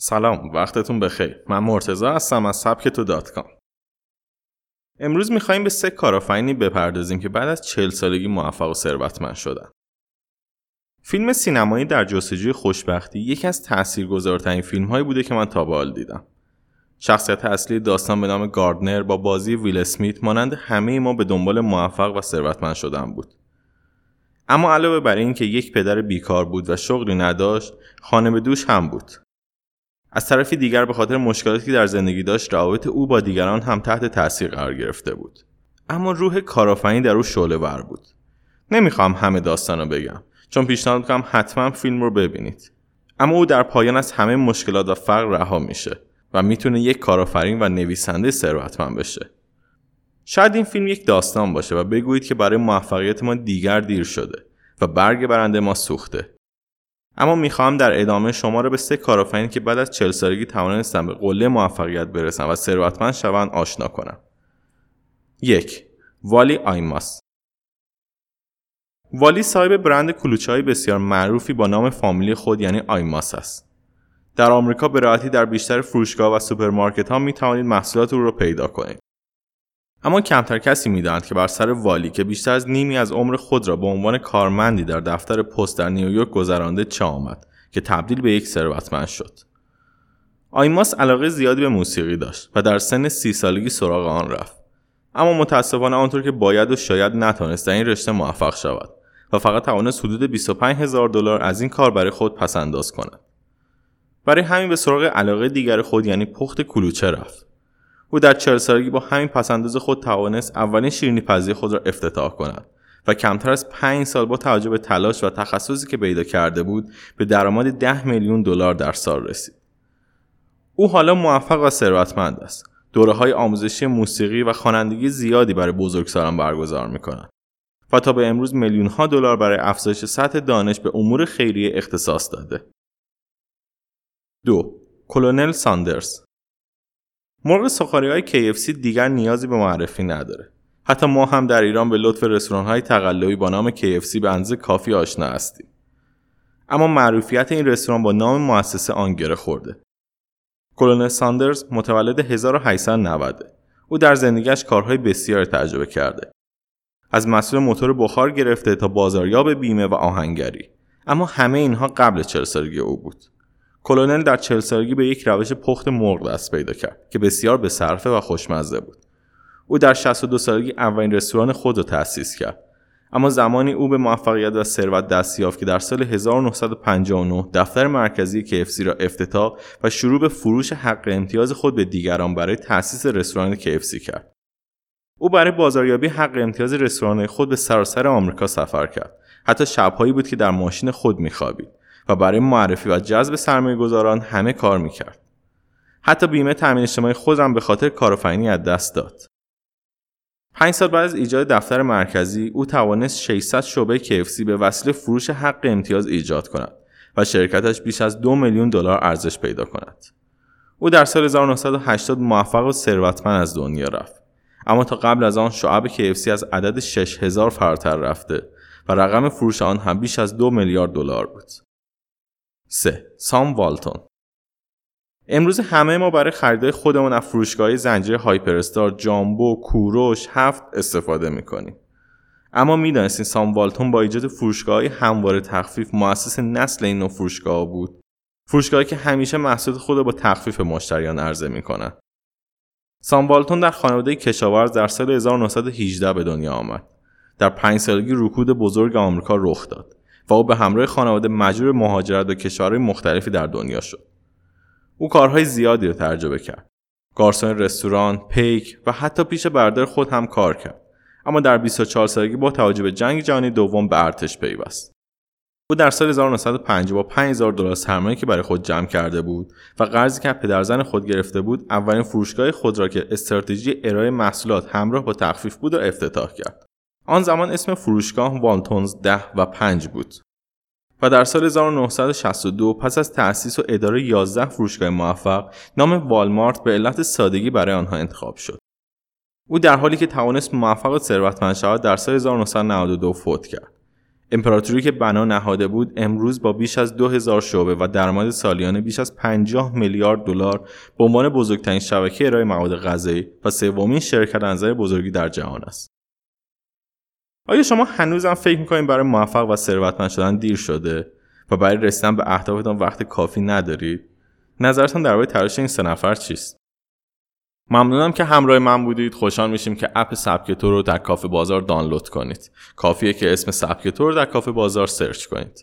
سلام وقتتون بخیر. من مرتضی هستم از سبک تو dot com. امروز میخواییم به سه کارآفرینی بپردازیم که بعد از چهل سالگی موفق و ثروتمند شدن. فیلم سینمایی در جستجوی خوشبختی یکی از تاثیرگذارترین فیلم هایی بوده که من تا به حال دیدم. شخصیت اصلی داستان به نام گاردنر با بازی ویل اسمیت مانند همه ما به دنبال موفق و ثروتمند شدن بود. اما علاوه بر اینکه یک پدر بیکار بود و شغلی نداشت خانه به دوش هم بود. از طرفی دیگر به خاطر مشکلاتی که در زندگی داشت روابط او با دیگران هم تحت تاثیر قرار گرفته بود. اما روح کارآفرینی در او شعله ور بود. نمی‌خوام همه داستان رو بگم. چون پیشنهاد می‌کنم حتما فیلم رو ببینید. اما او در پایان از همه مشکلات و فقر رها میشه و می‌تونه یک کارآفرین و نویسنده ثروتمند بشه. شاید این فیلم یک داستان باشه و بگویید که برای موفقیت ما دیگر دیر شده و برگ برنده ما سوخته. اما می‌خواهم در ادامه شما را به سه کارآفرینی که بعد از چل سالگی توانستن به قله موفقیت برسن و ثروتمند شوند آشنا کنم. یک والی آیماس. والی صاحب برند کلوچه های بسیار معروفی با نام فامیلی خود یعنی آیماس است. در آمریکا به راحتی در بیشتر فروشگاه و سوپرمارکت ها می توانید محصولات او را پیدا کنید. اما کمتر کسی می‌دانند که بر سر والی که بیشتر از نیمی از عمر خود را به عنوان کارمندی در دفتر پست در نیویورک گذرانده چه آمد که تبدیل به یک ثروتمند شد. آیماس علاقه زیادی به موسیقی داشت و در سن سی سالگی سراغ آن رفت. اما متاسفانه آنطور که باید و شاید نتانست در این رشته موفق شود و فقط توانست حدود 25 هزار دلار از این کار برای خود پس انداز کند. برای همین به سراغ علاقه دیگر خود یعنی پخت کلوچه رفت. او در چهل سالگی با همین پسنداز خود توانست اولین شیرینی پذیر خود را افتتاح کند و کمتر از پنج سال با توجه به تلاش و تخصصی که پیدا کرده بود به درآمد ده میلیون دلار در سال رسید او حالا موفق و ثروتمند است دوره های آموزشی موسیقی و خوانندگی زیادی برای بزرگسالان برگزار می کند و تا به امروز میلیون ها دلار برای افزایش سطح دانش به امور خیریه اختصاص داده. دو کلنل ساندرز مرغ سوخاری های KFC دیگر نیازی به معرفی نداره. حتی ما هم در ایران به لطف رستوران های تقلبی با نام KFC به اندازه کافی آشنا هستیم. اما معروفیت این رستوران با نام مؤسس آن گره خورده. کلنل ساندرز متولد 1890 او در زندگیش کارهای بسیار تجربه کرده. از مسئول موتور بخار گرفته تا بازاریاب بیمه و آهنگری. اما همه اینها قبل چهل سالگی او بود. کلونل در چهل سالگی به یک روش پخت مرغ دست پیدا کرد که بسیار به صرفه و خوشمزه بود. او در 62 سالگی اولین رستوران خود را تأسیس کرد. اما زمانی او به موفقیت و ثروت دست یافت که در سال 1959 دفتر مرکزی KFC را افتتاح و شروع به فروش حق امتیاز خود به دیگران برای تأسیس رستوران KFC کرد. او برای بازاریابی حق امتیاز رستوران خود به سراسر آمریکا سفر کرد. حتی شبهایی بود که در ماشین خود میخوابید. و برای معرفی و جذب سرمایه گذاران همه کار می‌کرد. حتی بیمه تامین اجتماعی خود هم به خاطر کارآفرینی از دست داد. پنج سال بعد از ایجاد دفتر مرکزی او توانست 600 شعبه KFC به وسیله فروش حق امتیاز ایجاد کند و شرکتش بیش از دو میلیون دلار ارزش پیدا کند. او در سال 1980 موفق و ثروتمند از دنیا رفت. اما تا قبل از آن شعب KFC از عدد 6000 فراتر رفته و رقم فروش آن هم بیش از دو میلیارد دلار بود. 3. سام والتون امروز همه ما برای خریدای خودمون از فروشگاه زنجیره هایپرستار، جامبو، کوروش، هفت استفاده می‌کنیم. اما می‌دانستین سام والتون با ایجاد فروشگاه همواره تخفیف مؤسس نسل این نوع فروشگاه بود. فروشگاهی که همیشه محصول خود با تخفیف مشتریان عرضه می‌کنن. سام والتون در خانواده کشاورز در سال 1918 به دنیا آمد. در پنج سالگی رکود بزرگ آمریکا رخ داد. و او به همراه خانواده مجبور مهاجرت به کشورهای مختلفی در دنیا شد. او کارهای زیادی را تجربه کرد. گارسون رستوران، پیک و حتی پیش برادر خود هم کار کرد. اما در 24 سالگی با توجه به جنگ جهانی دوم به ارتش پیوست. او در سال 1950 با 5000 دلار سرمایه که برای خود جمع کرده بود و قرضی که پدرزن خود گرفته بود اولین فروشگاه خود را که استراتژی ارائه محصولات همراه با تخفیف بود را افتتاح کرد. آن زمان اسم فروشگاه والتونز ده و 5 بود و در سال 1962 پس از تأسیس و اداره 11 فروشگاه موفق نام والمارت به علت سادگی برای آنها انتخاب شد. او در حالی که توانست موفق و ثروتمند شود در سال 1992 فوت کرد. امپراتوری که بنا نهاده بود امروز با بیش از 2000 شعبه و درآمد سالیانه بیش از 50 میلیارد دلار به عنوان بزرگترین شبکه ارائه مواد غذایی و سومین شرکت نظر بزرگی در جهان است. آیا شما هنوزم فکر می‌کنید برای موفق و ثروتمند شدن دیر شده و برای رسیدن به اهدافتان وقت کافی ندارید؟ نظرتان درباره تلاش این سه نفر چیست؟ ممنونم که همراه من بودید خوشحال میشیم که اپ سبک رو در کافه بازار دانلود کنید کافیه که اسم سبک رو در کافه بازار سرچ کنید